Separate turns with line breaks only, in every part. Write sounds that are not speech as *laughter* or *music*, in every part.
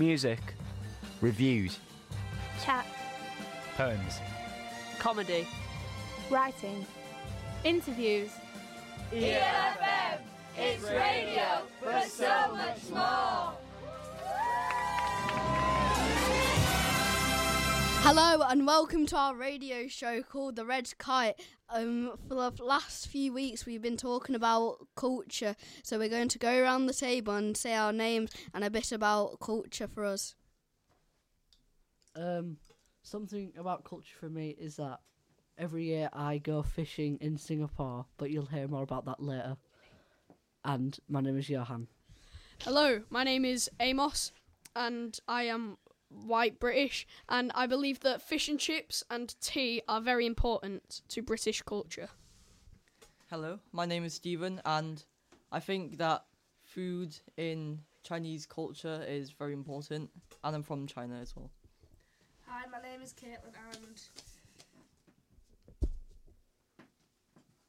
Music.
Reviews.
Chat.
Poems.
Comedy.
Writing.
Interviews.
ELFM, it's radio, but so much more.
Hello and welcome to our radio show called The Red Kite. Um, for the last few weeks, we've been talking about culture, so we're going to go around the table and say our names and a bit about culture for us.
Um, something about culture for me is that every year I go fishing in Singapore, but you'll hear more about that later. And my name is Johan.
Hello, my name is Amos, and I am white British, and I believe that fish and chips and tea are very important to British culture.
Hello, my name is Stephen, and I think that food in Chinese culture is very important, and I'm from China as well.
Hi, my name is Caitlin, and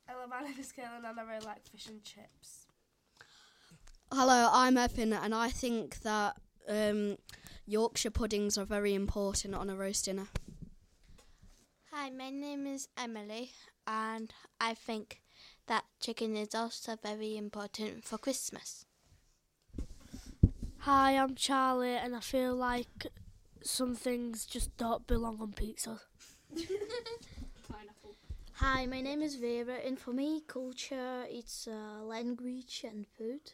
hello, my name is Caitlin, and I really like fish and chips.
Hello, I'm Evan, and I think that um, Yorkshire puddings are very important on a roast dinner.
Hi, my name is Emily, and I think that chicken is also very important for Christmas.
Hi, I'm Charlie, and I feel like some things just don't belong on pizza. *laughs*
Hi, my name is Vera, and for me, culture it's uh, language and food.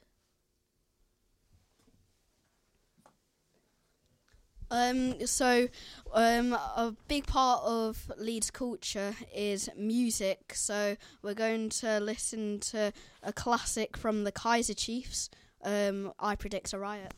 Um, so, um, a big part of Leeds culture is music. So, we're going to listen to a classic from the Kaiser Chiefs. Um, I predict a riot.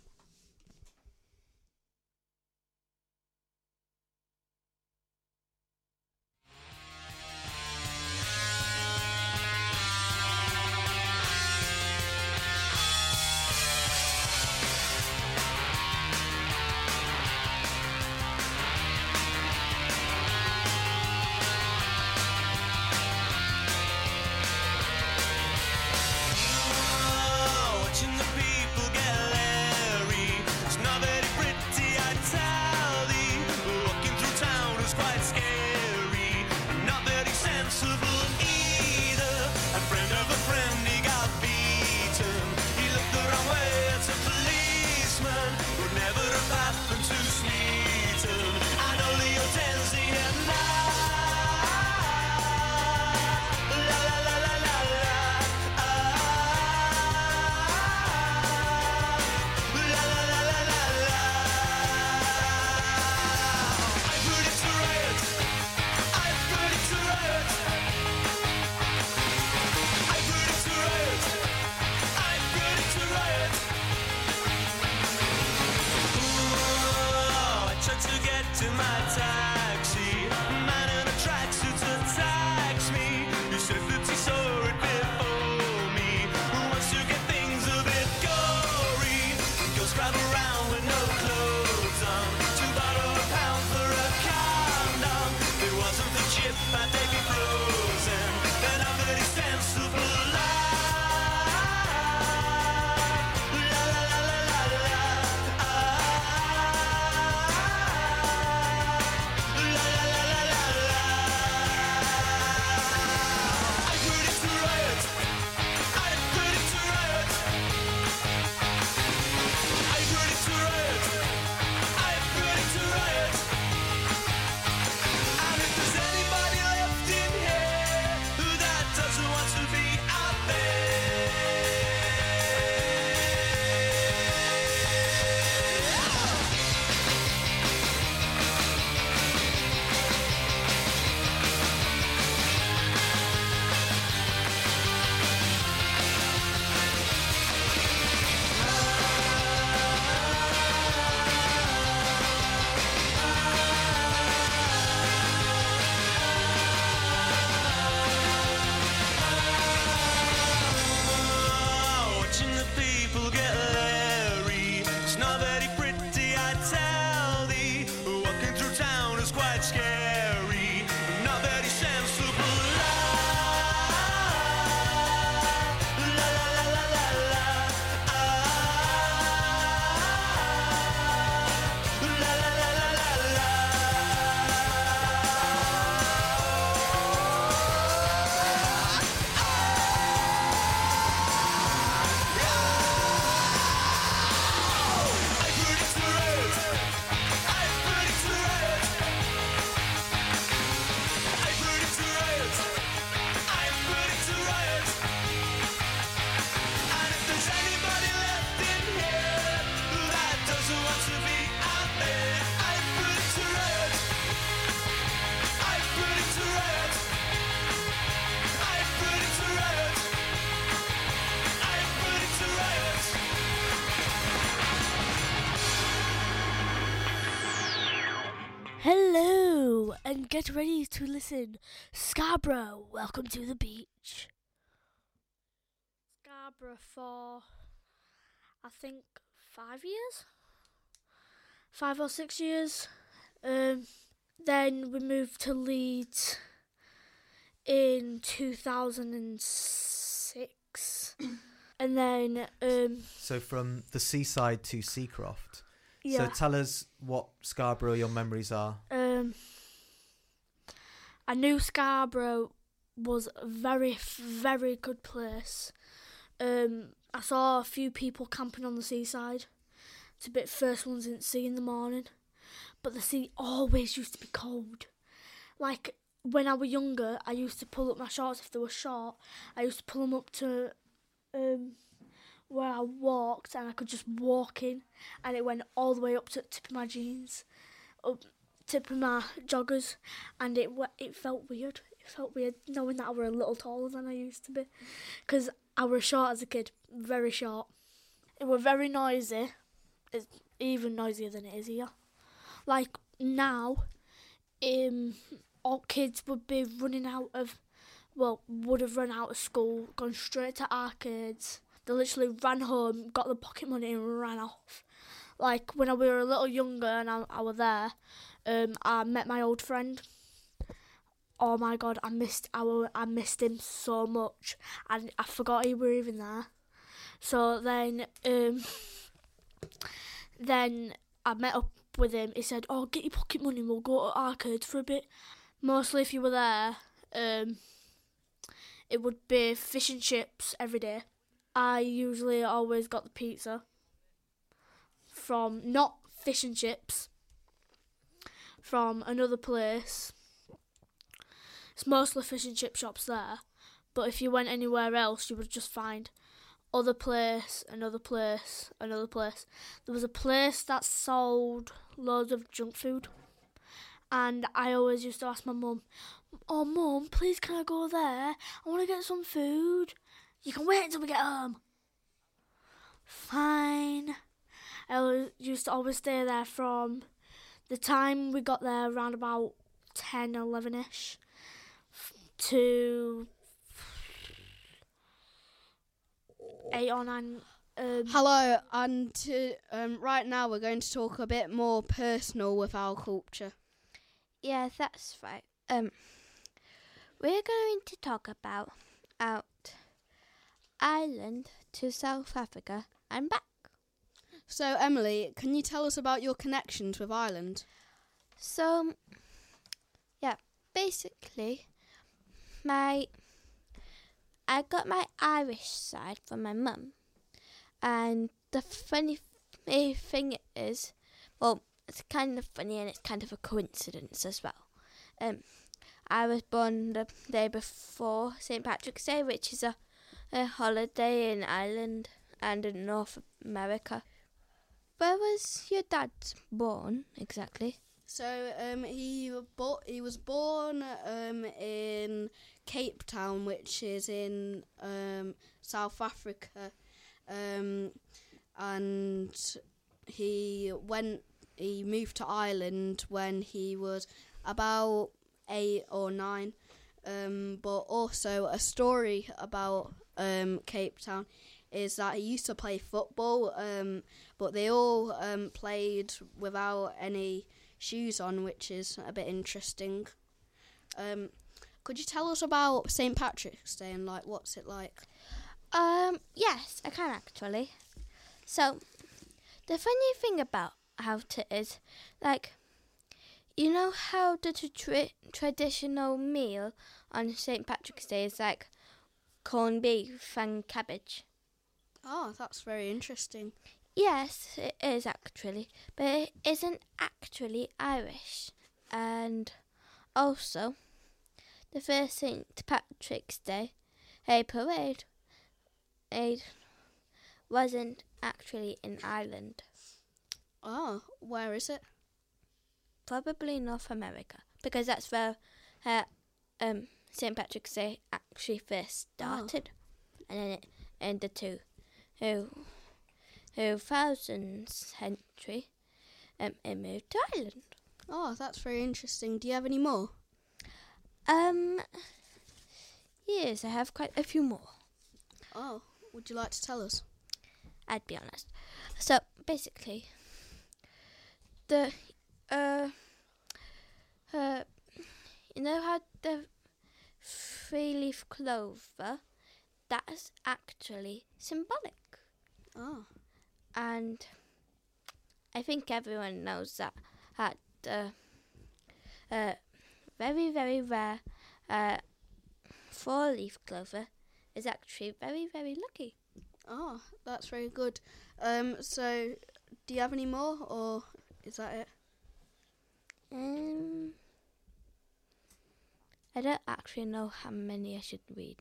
Get
ready to listen. Scarborough, welcome to the beach. Scarborough for, I think, five years? Five or six years. Um, then we moved to Leeds in 2006. *coughs* and then, um,
So from the seaside to Seacroft.
Yeah.
So tell us what Scarborough your memories are.
Um, I knew Scarborough was a very, very good place. Um, I saw a few people camping on the seaside. It's a bit first ones in sea in the morning, but the sea always used to be cold. Like when I was younger, I used to pull up my shorts if they were short. I used to pull them up to um, where I walked, and I could just walk in, and it went all the way up to the tip of my jeans, up tip of my joggers, and it it felt weird. It felt weird knowing that I were a little taller than I used to be, because I was short as a kid, very short. It were very noisy, it's even noisier than it is here. Like now, um, all kids would be running out of, well, would have run out of school, gone straight to arcades. They literally ran home, got the pocket money, and ran off. Like when I were a little younger and I, I was there, um, I met my old friend. Oh my god, I missed our, I missed him so much, and I forgot he were even there. So then, um, then I met up with him. He said, "Oh, get your pocket money. We'll go to arcades for a bit." Mostly, if you were there, um, it would be fish and chips every day. I usually always got the pizza from not fish and chips from another place. It's mostly fish and chip shops there, but if you went anywhere else, you would just find other place, another place, another place. There was a place that sold loads of junk food, and I always used to ask my mum, "Oh, mum, please can I go there? I want to get some food." You can wait until we get home. Fine. I used to always stay there from the time we got there around about 10, 11 ish to 8 or 9. Um,
Hello, and um, right now we're going to talk a bit more personal with our culture.
Yeah, that's right. Um, we're going to talk about out Ireland to South Africa and back.
So, Emily, can you tell us about your connections with Ireland?
So, yeah, basically, my I got my Irish side from my mum, and the funny thing is, well, it's kind of funny and it's kind of a coincidence as well. Um, I was born the day before St Patrick's Day, which is a, a holiday in Ireland and in North America. Where was your dad born exactly?
So, um, he bo- he was born um, in Cape Town, which is in um, South Africa, um, and he went. He moved to Ireland when he was about eight or nine. Um, but also a story about um, Cape Town is that he used to play football, but they all um, played without any shoes on, which is a bit interesting. Um, could you tell us about St Patrick's Day and like what's it like?
Um, yes, I can actually. So, the funny thing about how it is, like, you know how the tra- traditional meal on St. Patrick's Day is like corned beef and cabbage?
Oh, that's very interesting.
Yes, it is actually, but it isn't actually Irish. And also, the first St. Patrick's Day a parade it wasn't actually in Ireland.
Oh, where is it?
Probably North America, because that's where uh, um, St. Patrick's Day actually first oh. started, oh. and then it ended to. Who? 2000th century um, moved to Ireland.
Oh, that's very interesting. Do you have any more?
Um, yes, I have quite a few more.
Oh, would you like to tell us?
I'd be honest. So basically, the uh, uh, you know how the three-leaf clover, that's actually symbolic.
Oh.
And I think everyone knows that that the uh, very very rare uh, four-leaf clover is actually very very lucky.
Oh, that's very good. Um, so, do you have any more, or is that it?
Um, I don't actually know how many I should read.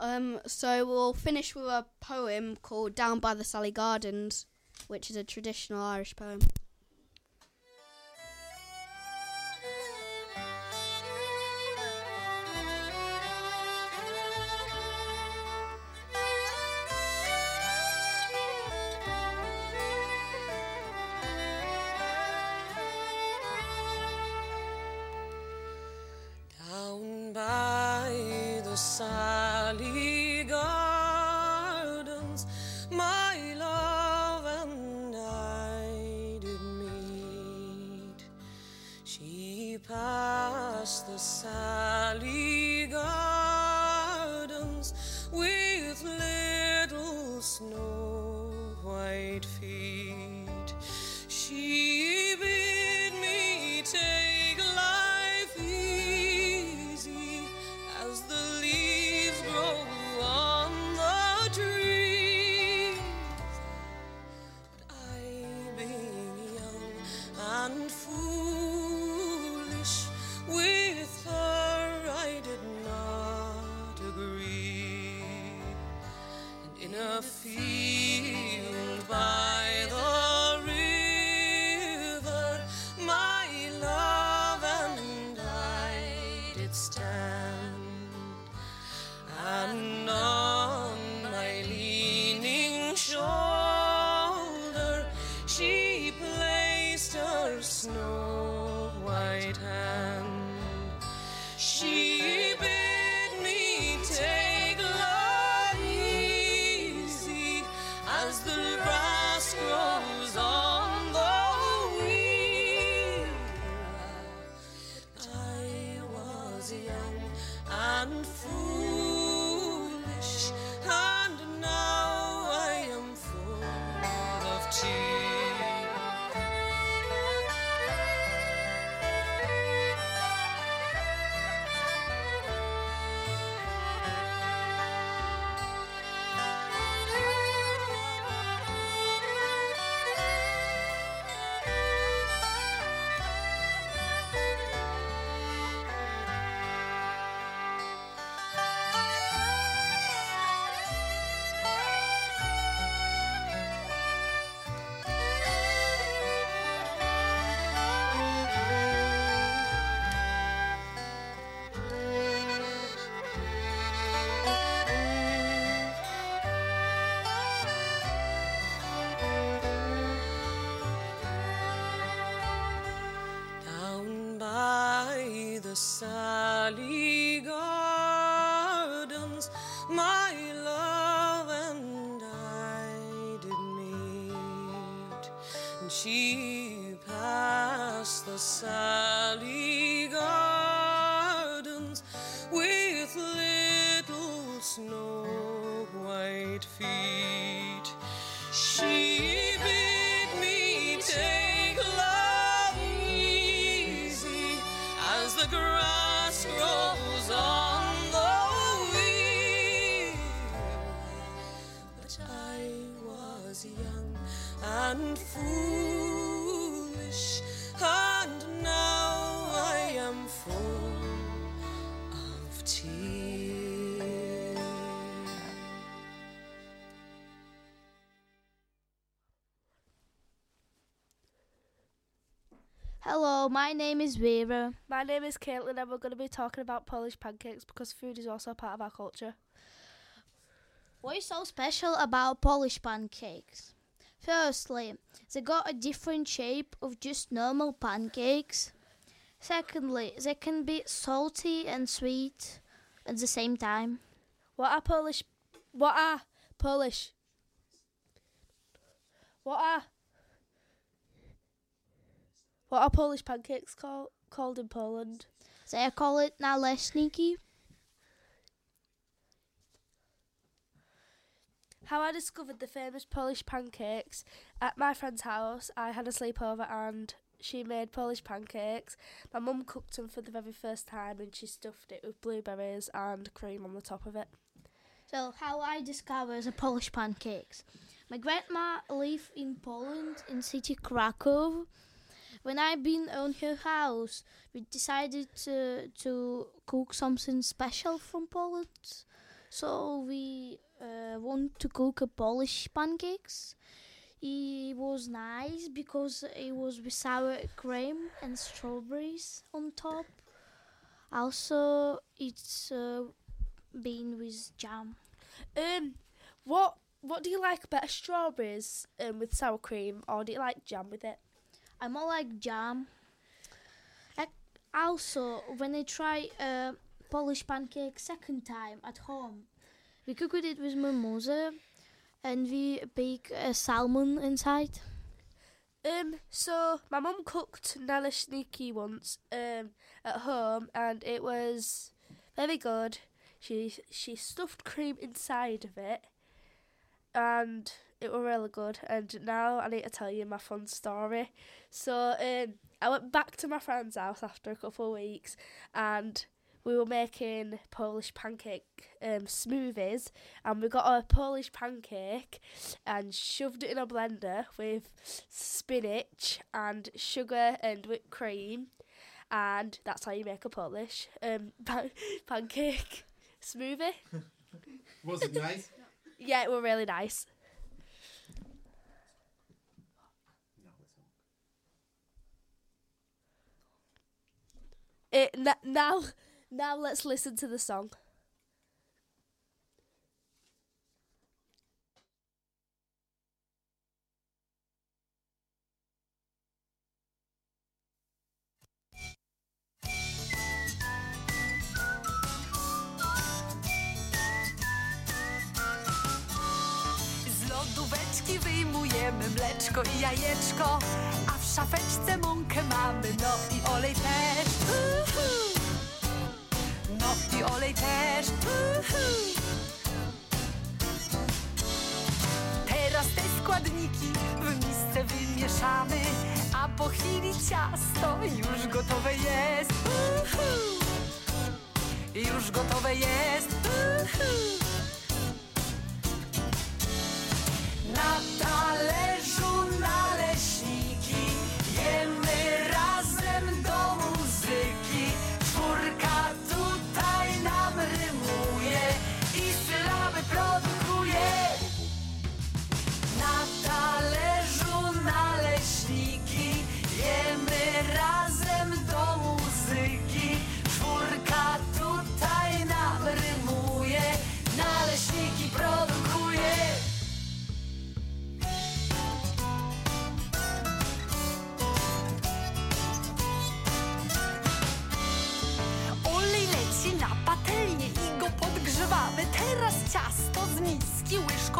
Um, so we'll finish with a poem called "Down by the Sally Gardens," which is a traditional Irish poem.
She passed the Sally Gardens with little snow white feet. My
name is Vera.
My name is Caitlin, and we're going to be talking about Polish pancakes because food is also part of our culture.
What is so special about Polish pancakes? Firstly, they got a different shape of just normal pancakes. Secondly, they can be salty and sweet at the same time.
What are Polish? What are Polish? What are? What are Polish pancakes called called in Poland?
They call it naleśniki.
How I discovered the famous Polish pancakes at my friend's house. I had a sleepover and she made Polish pancakes. My mum cooked them for the very first time and she stuffed it with blueberries and cream on the top of it.
So how I discovered the Polish pancakes. My grandma lived in Poland in city Krakow. When I've been on her house, we decided to to cook something special from Poland. So we uh, want to cook a Polish pancakes. It was nice because it was with sour cream and strawberries on top. Also, it's uh, been with jam.
Um, what what do you like better, strawberries um, with sour cream, or do you like jam with it?
I more like jam. Also, when I try uh, Polish pancake second time at home, we cooked it with my and we bake a salmon inside.
Um, so my mum cooked naleśniki once um at home, and it was very good. She she stuffed cream inside of it, and it were really good. And now I need to tell you my fun story. So um, I went back to my friend's house after a couple of weeks, and we were making Polish pancake um, smoothies, and we got a Polish pancake and shoved it in a blender with spinach and sugar and whipped cream, and that's how you make a Polish um, *laughs* pan- pancake smoothie. *laughs*
Was it nice?
Yeah, it were really nice. It, n- now, now let's listen to the song.
Wyjmujemy mleczko i jajeczko, szafeczce mąkę mamy, no i olej też. Uhu. No i olej też. Uhu. Teraz te składniki w misce wymieszamy, a po chwili ciasto już gotowe jest. Uhu. Już gotowe jest. Uhu. Na talerzu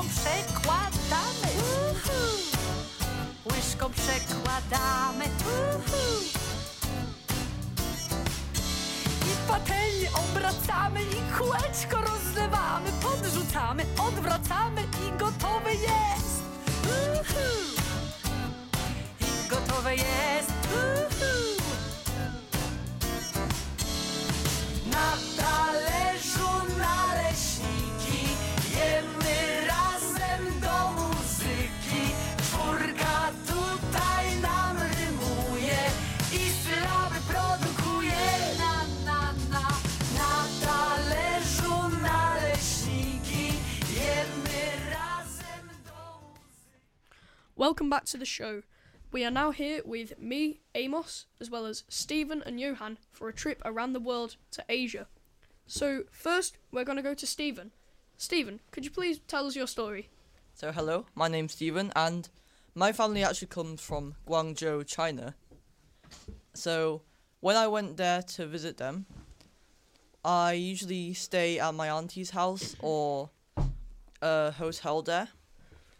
łyżką przekładamy. Łyżką przekładamy. I patelnię obracamy i kółeczko rozlewamy. Podrzucamy, odwracamy i gotowe jest. I gotowe jest.
Welcome back to the show. We are now here with me, Amos, as well as Stephen and Johan for a trip around the world to Asia. So, first, we're going to go to Stephen. Stephen, could you please tell us your story?
So hello, my name's Stephen, and my family actually comes from Guangzhou, China. So when I went there to visit them, I usually stay at my auntie's house or a hotel there.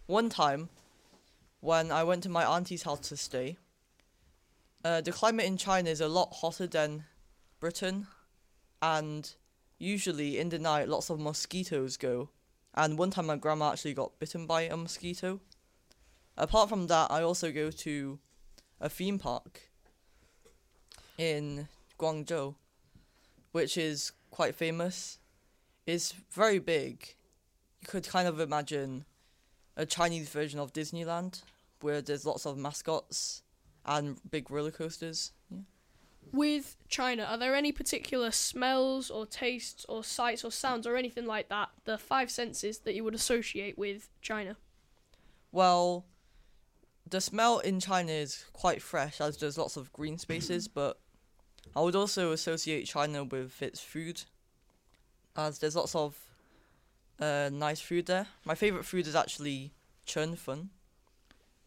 One time, when I went to my auntie's house to stay, uh, the climate in China is a lot hotter than Britain, and usually in the night lots of mosquitoes go. And one time my grandma actually got bitten by a mosquito. Apart from that, I also go to a theme park in Guangzhou, which is quite famous. It's very big. You could kind of imagine a Chinese version of Disneyland, where there's lots of mascots and big roller coasters. Yeah.
With China, are there any particular smells or tastes or sights or sounds or anything like that, the five senses that you would associate with China?
Well, the smell in China is quite fresh as there's lots of green spaces, *clears throat* but I would also associate China with its food as there's lots of uh, nice food there. My favorite food is actually chun fun.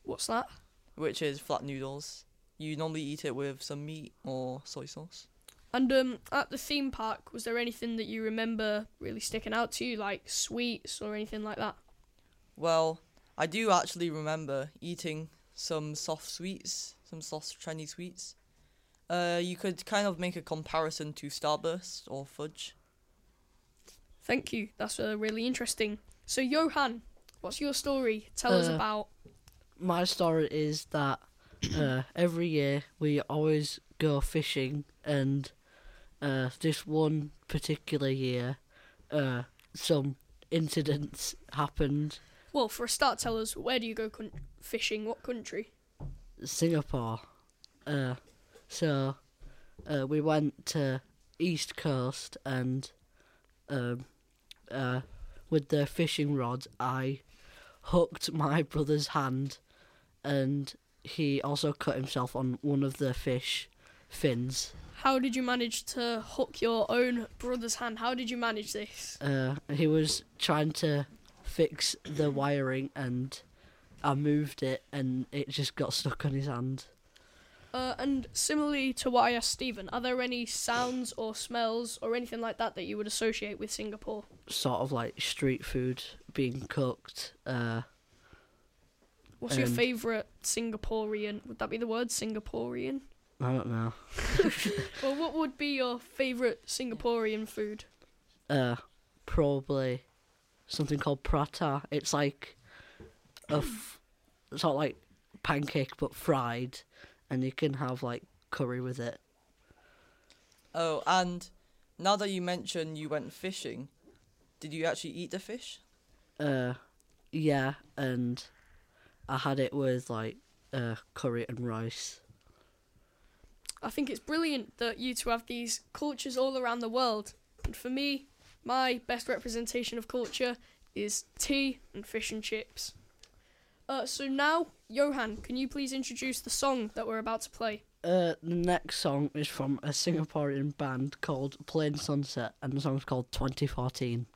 What's that?
Which is flat noodles. You normally eat it with some meat or soy sauce.
And um, at the theme park, was there anything that you remember really sticking out to you, like sweets or anything like that?
Well, I do actually remember eating some soft sweets, some soft Chinese sweets. Uh, you could kind of make a comparison to Starburst or fudge.
Thank you. That's uh, really interesting. So, Johan, what's your story? Tell us
Uh,
about.
My story is that *coughs* uh, every year we always go fishing, and uh, this one particular year, uh, some incidents happened.
Well, for a start, tell us where do you go con- fishing? What country?
Singapore. Uh, so uh, we went to East Coast and um, uh, with the fishing rod, I hooked my brother's hand, and he also cut himself on one of the fish fins.
How did you manage to hook your own brother's hand? How did you manage this?
Uh, he was trying to fix the wiring, and I moved it, and it just got stuck on his hand.
Uh, and similarly to what I asked Stephen, are there any sounds or smells or anything like that that you would associate with Singapore?
Sort of like street food being cooked. Uh,
What's your
and-
favourite Singaporean? Would that be the word Singaporean?
I don't know. *laughs*
well, what would be your favourite Singaporean food?
uh, probably something called prata. It's like a f- sort of like pancake but fried, and you can have like curry with it.
Oh, and now that you mention you went fishing, did you actually eat the fish?
Uh, yeah, and I had it with like uh curry and rice.
I think it's brilliant that you two have these cultures all around the world. And for me, my best representation of culture is tea and fish and chips. Uh, so now, Johan, can you please introduce the song that we're about to play?
Uh, the next song is from a Singaporean band called Plainsunset, and the song's called 2014.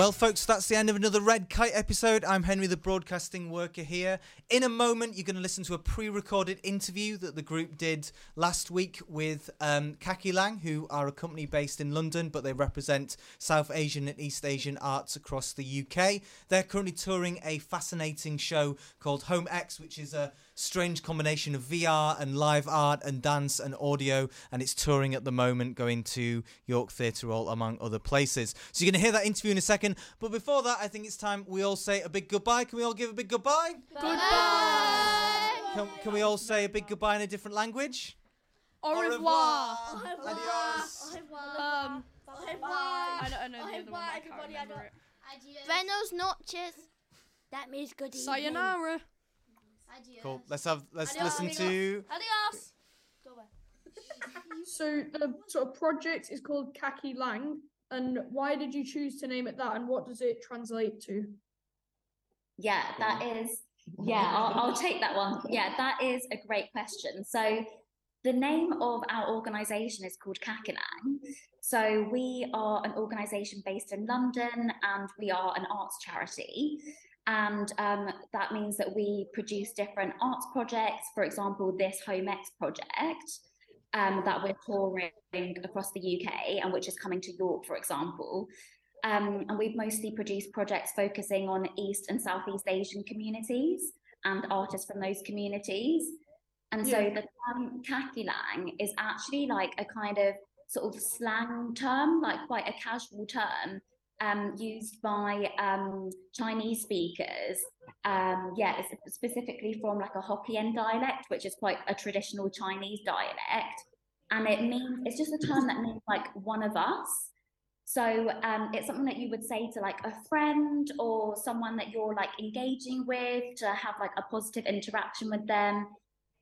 Well, folks, that's the end of another Red Kite episode. I'm Henry, the broadcasting worker here. In a moment, you're going to listen to a pre recorded interview that the group did last week with um, Kakilang, who are a company based in London, but they represent South Asian and East Asian arts across the UK. They're currently touring a fascinating show called Home X, which is a strange combination of VR and live art and dance and audio, and it's touring at the moment, going to York Theatre Hall, among other places. So you're going to hear that interview in a second. But before that, I think it's time we all say a big goodbye. Can we all give a big goodbye?
Goodbye.
Can, can we all say a big goodbye in a different language?
Au revoir.
Adios.
Um, I don't I know the other one. but I can't remember it.
Buenos noches. That means good evening.
Sayonara.
Cool. Let's have let's
Adios,
listen to
Adios.
So the sort of project is called Kakilang, and why did you choose to name it that, and what does it translate to?
Yeah, that is. Yeah, I'll, I'll take that one. Yeah, that is a great question. So, the name of our organisation is called Kakilang. So, we are an organisation based in London and we are an arts charity. And um, that means that we produce different arts projects. For example, this Home X project um, that we're touring across the UK and which is coming to York, for example. Um, and we've mostly produced projects focusing on East and Southeast Asian communities and artists from those communities. And so the term kakilang is actually like a kind of sort of slang term, like quite a casual term um, used by um, Chinese speakers. Um, yeah, it's specifically from like a Hokkien dialect, which is quite a traditional Chinese dialect. And it means, it's just a term that means like one of us. So um, it's something that you would say to like a friend or someone that you're like engaging with to have like a positive interaction with them.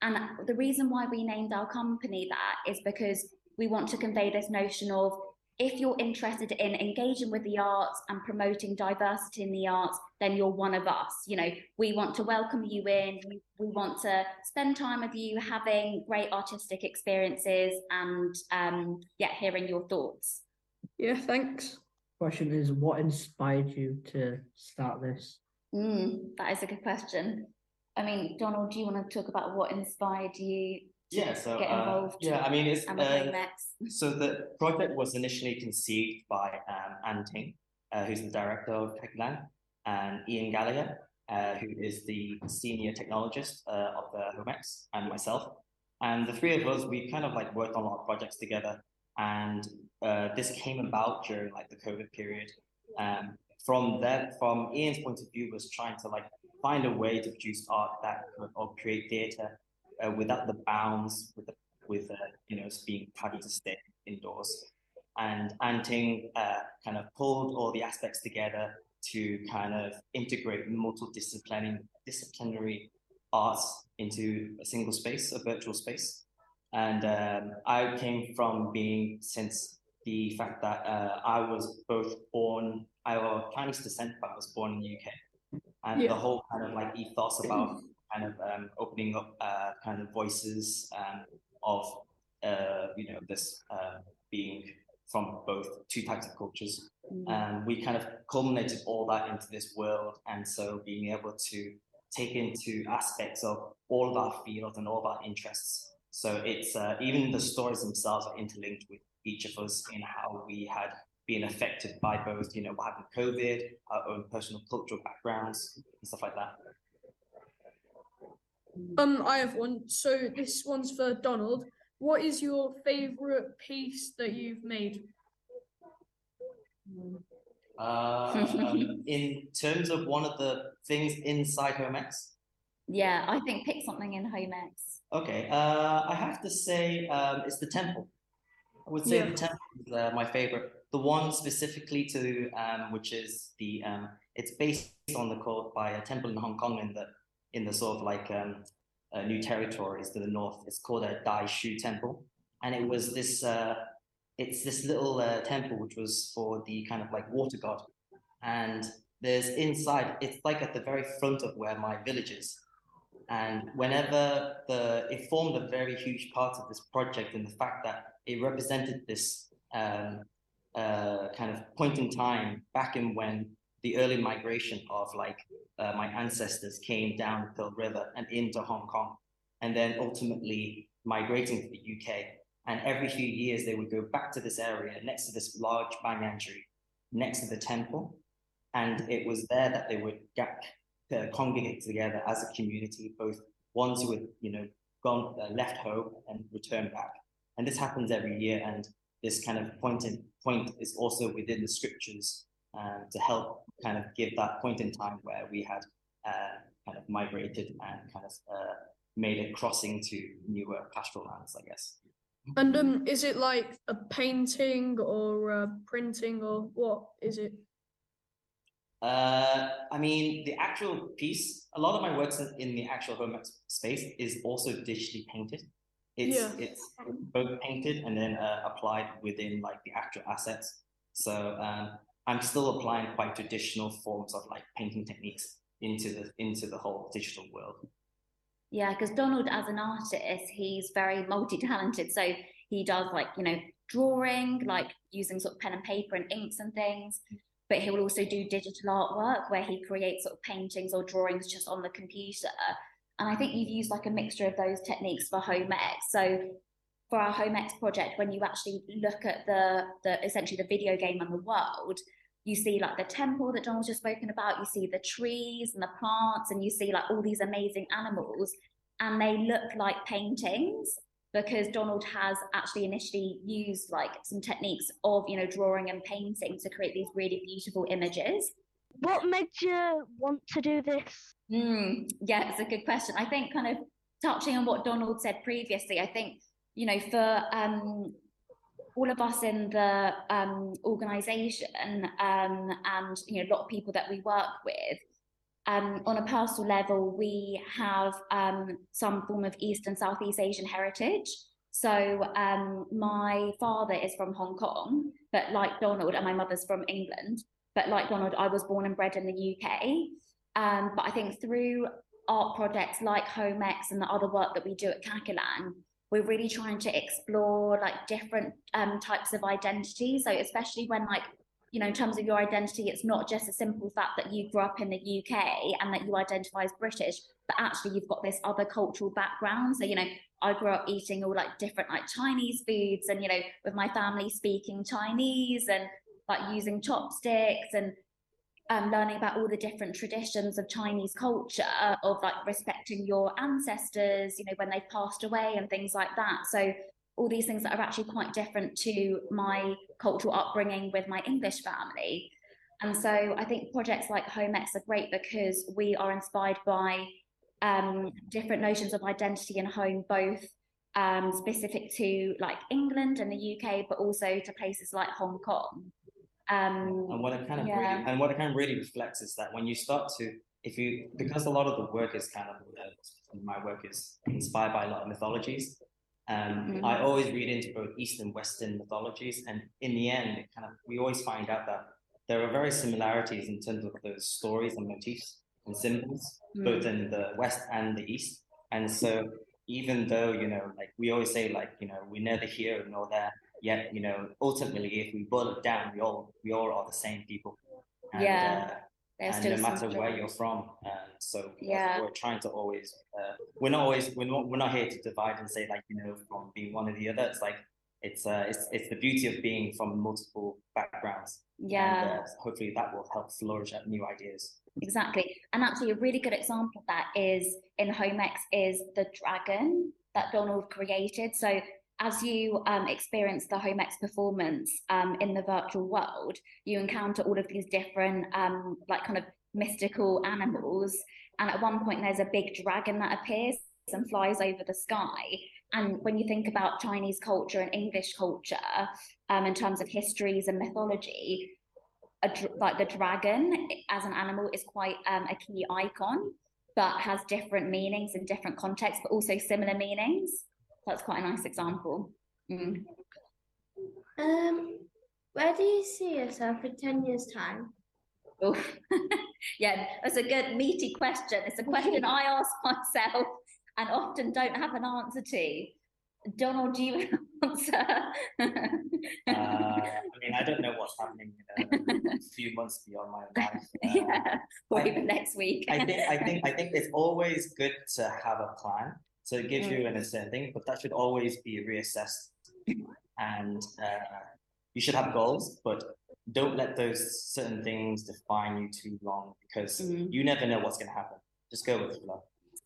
And the reason why we named our company that is because we want to convey this notion of if you're interested in engaging with the arts and promoting diversity in the arts, then you're one of us. You know, we want to welcome you in. We, we want to spend time with you, having great artistic experiences, and um, yeah, hearing your thoughts.
Yeah, thanks.
Question is, what inspired you to start this?
Mm, that is a good question. I mean, Donald, do you want to talk about what inspired you to
Yeah, so
get
uh,
involved?
yeah, I mean, it's uh,
Home X?
So the project was initially conceived by um, Anne Ting, uh, who's the director of Techland, and Ian Gallagher, uh, who is the senior technologist uh, of the HomeX, and myself. And the three of us, we kind of like worked on of projects together, and uh, this came about during like the COVID period. Um, from that, from Ian's point of view, was trying to like find a way to produce art that could, or create theatre uh, without the bounds, with the, with uh, you know us being having to stay indoors. And Anne Ting uh, kind of pulled all the aspects together to kind of integrate multidisciplinary disciplinary arts into a single space, a virtual space. And um, I came from being since the fact that uh, I was both born, I was Chinese descent, but I was born in the UK. And
Yeah.
the whole kind of like ethos about kind of um, opening up uh, kind of voices um, of, uh, you know, this uh, being from both two types of cultures. Um, we kind of culminated all that into this world. And so being able to take into aspects of all of our fields and all of our interests. So it's uh, even the stories themselves are interlinked with each of us in how we had been affected by both, you know, what happened with COVID, our own personal cultural backgrounds, and stuff like that.
Um, I have one. So this one's for Donald. What is your favorite piece that you've made?
Uh, um, *laughs* in terms of one of the things inside HomeX,
Yeah, I think pick something in HomeX.
Okay, uh, I have to say um, it's the temple. I would say
Yeah.
the temple is uh, my favorite. The one specifically to um, which is the um, it's based on the quote by a temple in Hong Kong in the in the sort of like um, uh, new territories to the north. It's called a Dai Shu Temple, and it was this uh, it's this little uh, temple which was for the kind of like water god, and there's inside it's like at the very front of where my village is. And whenever the it formed a very huge part of this project in the fact that it represented this um, uh, kind of point in time back in when the early migration of like uh, my ancestors came down the River and into Hong Kong, and then ultimately migrating to the UK. And every few years, they would go back to this area next to this large banyan tree, next to the temple, and it was there that they would get, uh, congregate together as a community, both ones who had you know gone uh, left home and returned back. And this happens every year, and this kind of point in point is also within the scriptures um, to help kind of give that point in time where we had uh, kind of migrated and kind of uh, made a crossing to newer pastoral lands, I guess.
And um, is it like a painting or a printing or what is it?
Uh, I mean, the actual piece, a lot of my works in, in the actual home space is also digitally painted. It's
Yeah.
it's both painted and then uh, applied within like the actual assets. So um, I'm still applying quite traditional forms of like painting techniques into the into the whole digital world.
Yeah, because Donald, as an artist, he's very multi-talented. So he does like you know drawing, like using sort of pen and paper and inks and things. But he will also do digital artwork where he creates sort of paintings or drawings just on the computer. And I think you've used like a mixture of those techniques for home. So for our HomeX project, when you actually look at the the essentially the video game and the world, you see like the temple that Donald's just spoken about, you see the trees and the plants, and you see like all these amazing animals, and they look like paintings because Donald has actually initially used like some techniques of you know drawing and painting to create these really beautiful images.
What made you want to do this?
Mm, yeah, it's a good question. I think kind of touching on what Donald said previously, I think, you know, for um, all of us in the um, organization um, and, you know, a lot of people that we work with, um, on a personal level, we have um, some form of East and Southeast Asian heritage. So um, my father is from Hong Kong, but like Donald, and my mother's from England. But like Donald, I was born and bred in the UK. Um, but I think through art projects like HomeX and the other work that we do at Kakilang, we're really trying to explore like different um, types of identity. So especially when like you know, in terms of your identity, it's not just a simple fact that you grew up in the UK and that you identify as British, but actually you've got this other cultural background. So, you know, I grew up eating all like different like Chinese foods and, you know, with my family speaking Chinese and like using chopsticks and um, learning about all the different traditions of Chinese culture, of like respecting your ancestors, you know, when they've passed away and things like that. So, all these things that are actually quite different to my cultural upbringing with my English family. And so I think projects like Home HomeX are great because we are inspired by um, different notions of identity and home, both um, specific to like England and the UK, but also to places like Hong Kong. Um,
And what it kind of
yeah.
really, and what it kind of really reflects is that when you start to, if you, because a lot of the work is kind of, uh, my work is inspired by a lot of mythologies. Um,
Mhm.
I always read into both East and Western mythologies, and in the end, it kind of, we always find out that there are very similarities in terms of those stories and motifs and symbols, both
Mm.
in the West and the East. And so, even though you know, like we always say, like you know, we're neither here nor there. Yet, you know, ultimately, if we boil it down, we all we all are the same people. And,
Yeah,
uh, and no matter where you're from, and so
Yeah.
we're trying to always. Uh, we're not always. We're not. We're not here to divide and say like you know from being one or the other. It's like it's uh it's it's the beauty of being from multiple backgrounds.
Yeah.
And, uh, hopefully that will help flourish at new ideas.
Exactly. And actually, a really good example of that is in HomeX is the dragon that Donald created. So as you um, experience the HomeX performance um, in the virtual world, you encounter all of these different, um, like kind of mystical animals. And at one point, there's a big dragon that appears and flies over the sky. And when you think about Chinese culture and English culture, um, in terms of histories and mythology, a, like the dragon as an animal is quite um, a key icon, but has different meanings in different contexts, but also similar meanings. That's quite a nice example. Mm.
Um, where do you see yourself in 10 years' time?
Oof. *laughs* yeah, that's a good meaty question. It's a question I ask *laughs* myself and often don't have an answer to. Donald, do you *laughs* answer.
Uh, I mean, I don't know what's happening in a few months beyond my life. Uh,
yeah, or
I-
even next week.
I think I think I think it's always good to have a plan. So it gives you
Mm.
an incentive, but that should always be reassessed. And uh, you should have goals, but don't let those certain things define you too long because
Mm.
you never know what's going to happen. Just go with the flow.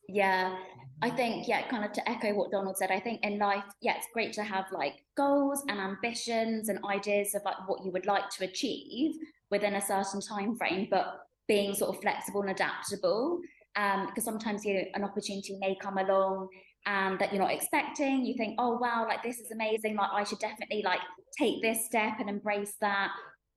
Yeah, I think, yeah, kind of to echo what Donald said, I think in life, yeah, it's great to have like goals and ambitions and ideas of like what you would like to achieve within a certain time frame, but being sort of flexible and adaptable. Um, because sometimes you know, an opportunity may come along and that you're not expecting. You think, oh wow, like this is amazing, like I should definitely like take this step and embrace that.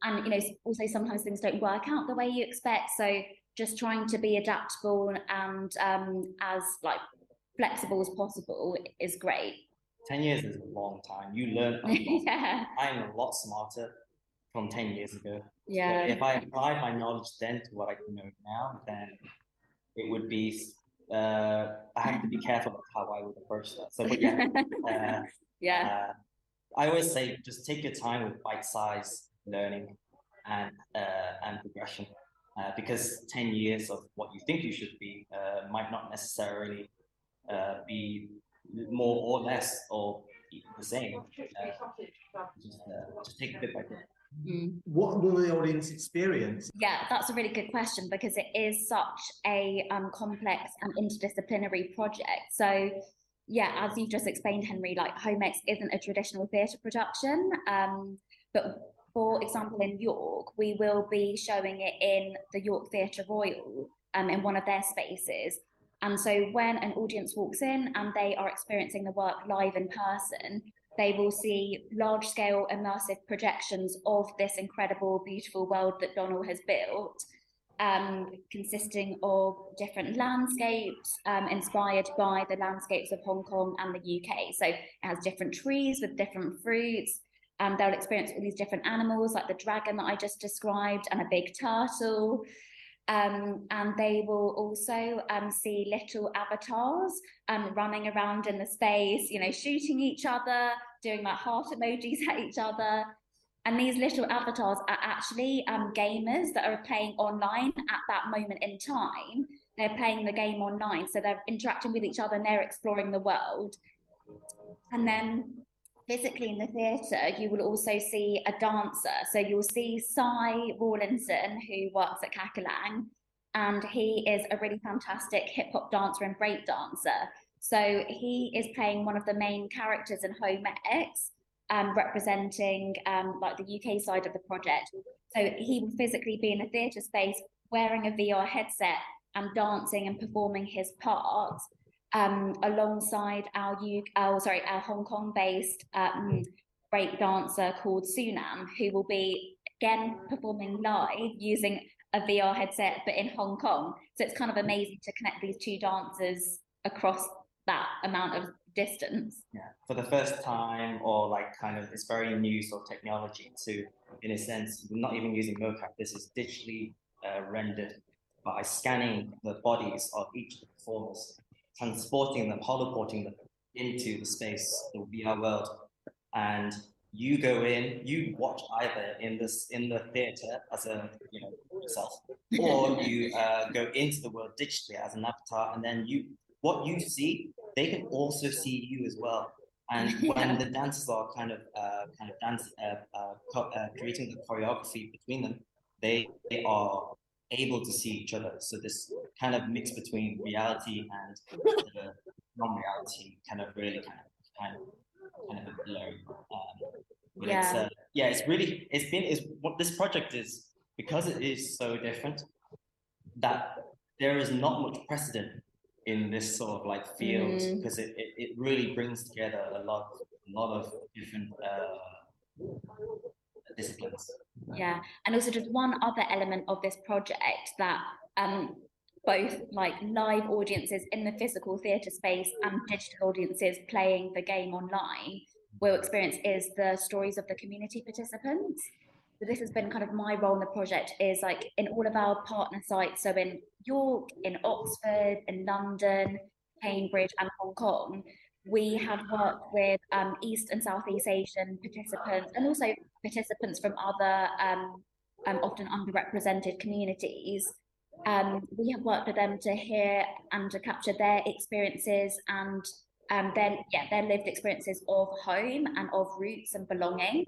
And you know, also sometimes things don't work out the way you expect. So just trying to be adaptable and um, as like flexible as possible is great.
10 years is a long time. You learn a *laughs* lot.
Yeah.
I'm a lot smarter from 10 years ago. So
Yeah.
if I apply my knowledge then to what I know now, then it would be, uh, I have to be careful of how I would approach that. So, but yeah. *laughs* uh,
Yeah.
uh, I always say just take your time with bite-sized learning and uh, and progression, uh, because ten years of what you think you should be uh, might not necessarily uh, be more or less or the same. Just, just take it bit by bit.
What will the audience experience?
Yeah, that's a really good question because it is such a um, complex and interdisciplinary project. So, yeah, as you've just explained, Henry, like Homex isn't a traditional theatre production. Um, but for example, in York, we will be showing it in the York Theatre Royal um, in one of their spaces. And so when an audience walks in and they are experiencing the work live in person, they will see large scale immersive projections of this incredible, beautiful world that Donald has built, um, consisting of different landscapes um, inspired by the landscapes of Hong Kong and the UK. So it has different trees with different fruits. Um, they'll experience all these different animals, like the dragon that I just described, and a big turtle. Um, and they will also um, see little avatars um, running around in the space, you know, shooting each other, doing like heart emojis *laughs* at each other. And these little avatars are actually um, gamers that are playing online at that moment in time. They're playing the game online, so they're interacting with each other and they're exploring the world. And then physically in the theatre, you will also see a dancer. So you'll see Cy Rawlinson, who works at Kakilang, and he is a really fantastic hip hop dancer and break dancer. So he is playing one of the main characters in Home X, um, representing um, like the UK side of the project. So he will physically be in a theatre space wearing a VR headset and dancing and performing his part um, alongside our U- oh, sorry, our Hong Kong-based um, break dancer called Sunam, who will be again performing live using a VR headset, but in Hong Kong. So it's kind of amazing to connect these two dancers across that amount of distance.
Yeah, for the first time, or like kind of it's very new sort of technology to, in a sense, we're not even using mocap. This is digitally uh, rendered by scanning the bodies of each of the performers, transporting them, holoporting them into the space, the VR world, and you go in, you watch either in this in the theater as a you know yourself, or *laughs* you uh, go into the world digitally as an avatar, and then you what you see, they can also see you as well. And *laughs* when the dancers are kind of uh, kind of dance uh, uh, uh, creating the choreography between them, they, they are able to see each other. So this kind of mix between reality and the non-reality kind of really kind of kind of kind of blurry. Um, but it's
Yeah.
uh, yeah, it's really it's been is what this project is because it is so different that there is not much precedent in this sort of like field
Mm.
because it, it, it really brings together a lot a lot of different uh, disciplines.
Yeah, and also just one other element of this project that um, both like live audiences in the physical theatre space and digital audiences playing the game online will experience is the stories of the community participants. So this has been kind of my role in the project is like in all of our partner sites, so in York, in Oxford, in London, Cambridge, and Hong Kong. We have worked with um, East and Southeast Asian participants and also participants from other um, um, often underrepresented communities. Um, we have worked with them to hear and to capture their experiences and um, their yeah their lived experiences of home and of roots and belonging.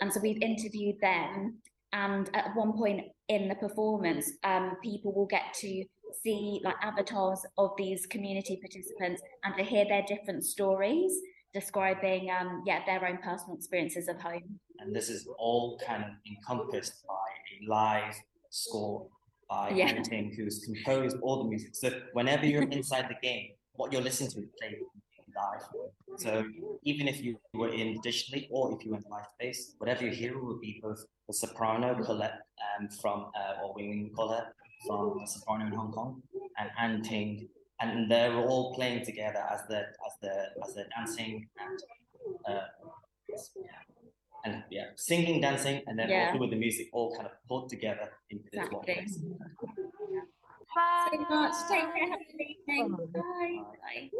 And so we've interviewed them. And at one point in the performance, um, people will get to see like avatars of these community participants and to hear their different stories describing um, yeah their own personal experiences of home.
And this is all kind of encompassed by a live score by
Yeah.
Hunting, who's composed all the music. So whenever you're *laughs* inside the game, what you're listening to is played live. So even if you were in digitally or if you were in live space, whatever you hear will be both the soprano Colette um, from uh, or Wing Wing Colette from soprano in Hong Kong and Anne Ting, and they're all playing together as the as the as they're dancing and uh, and yeah, singing, dancing, and then
Yeah.
also with the music all kind of pulled together into this one
Exactly.
place.
So much. Take care. Have a good evening. Bye. Bye.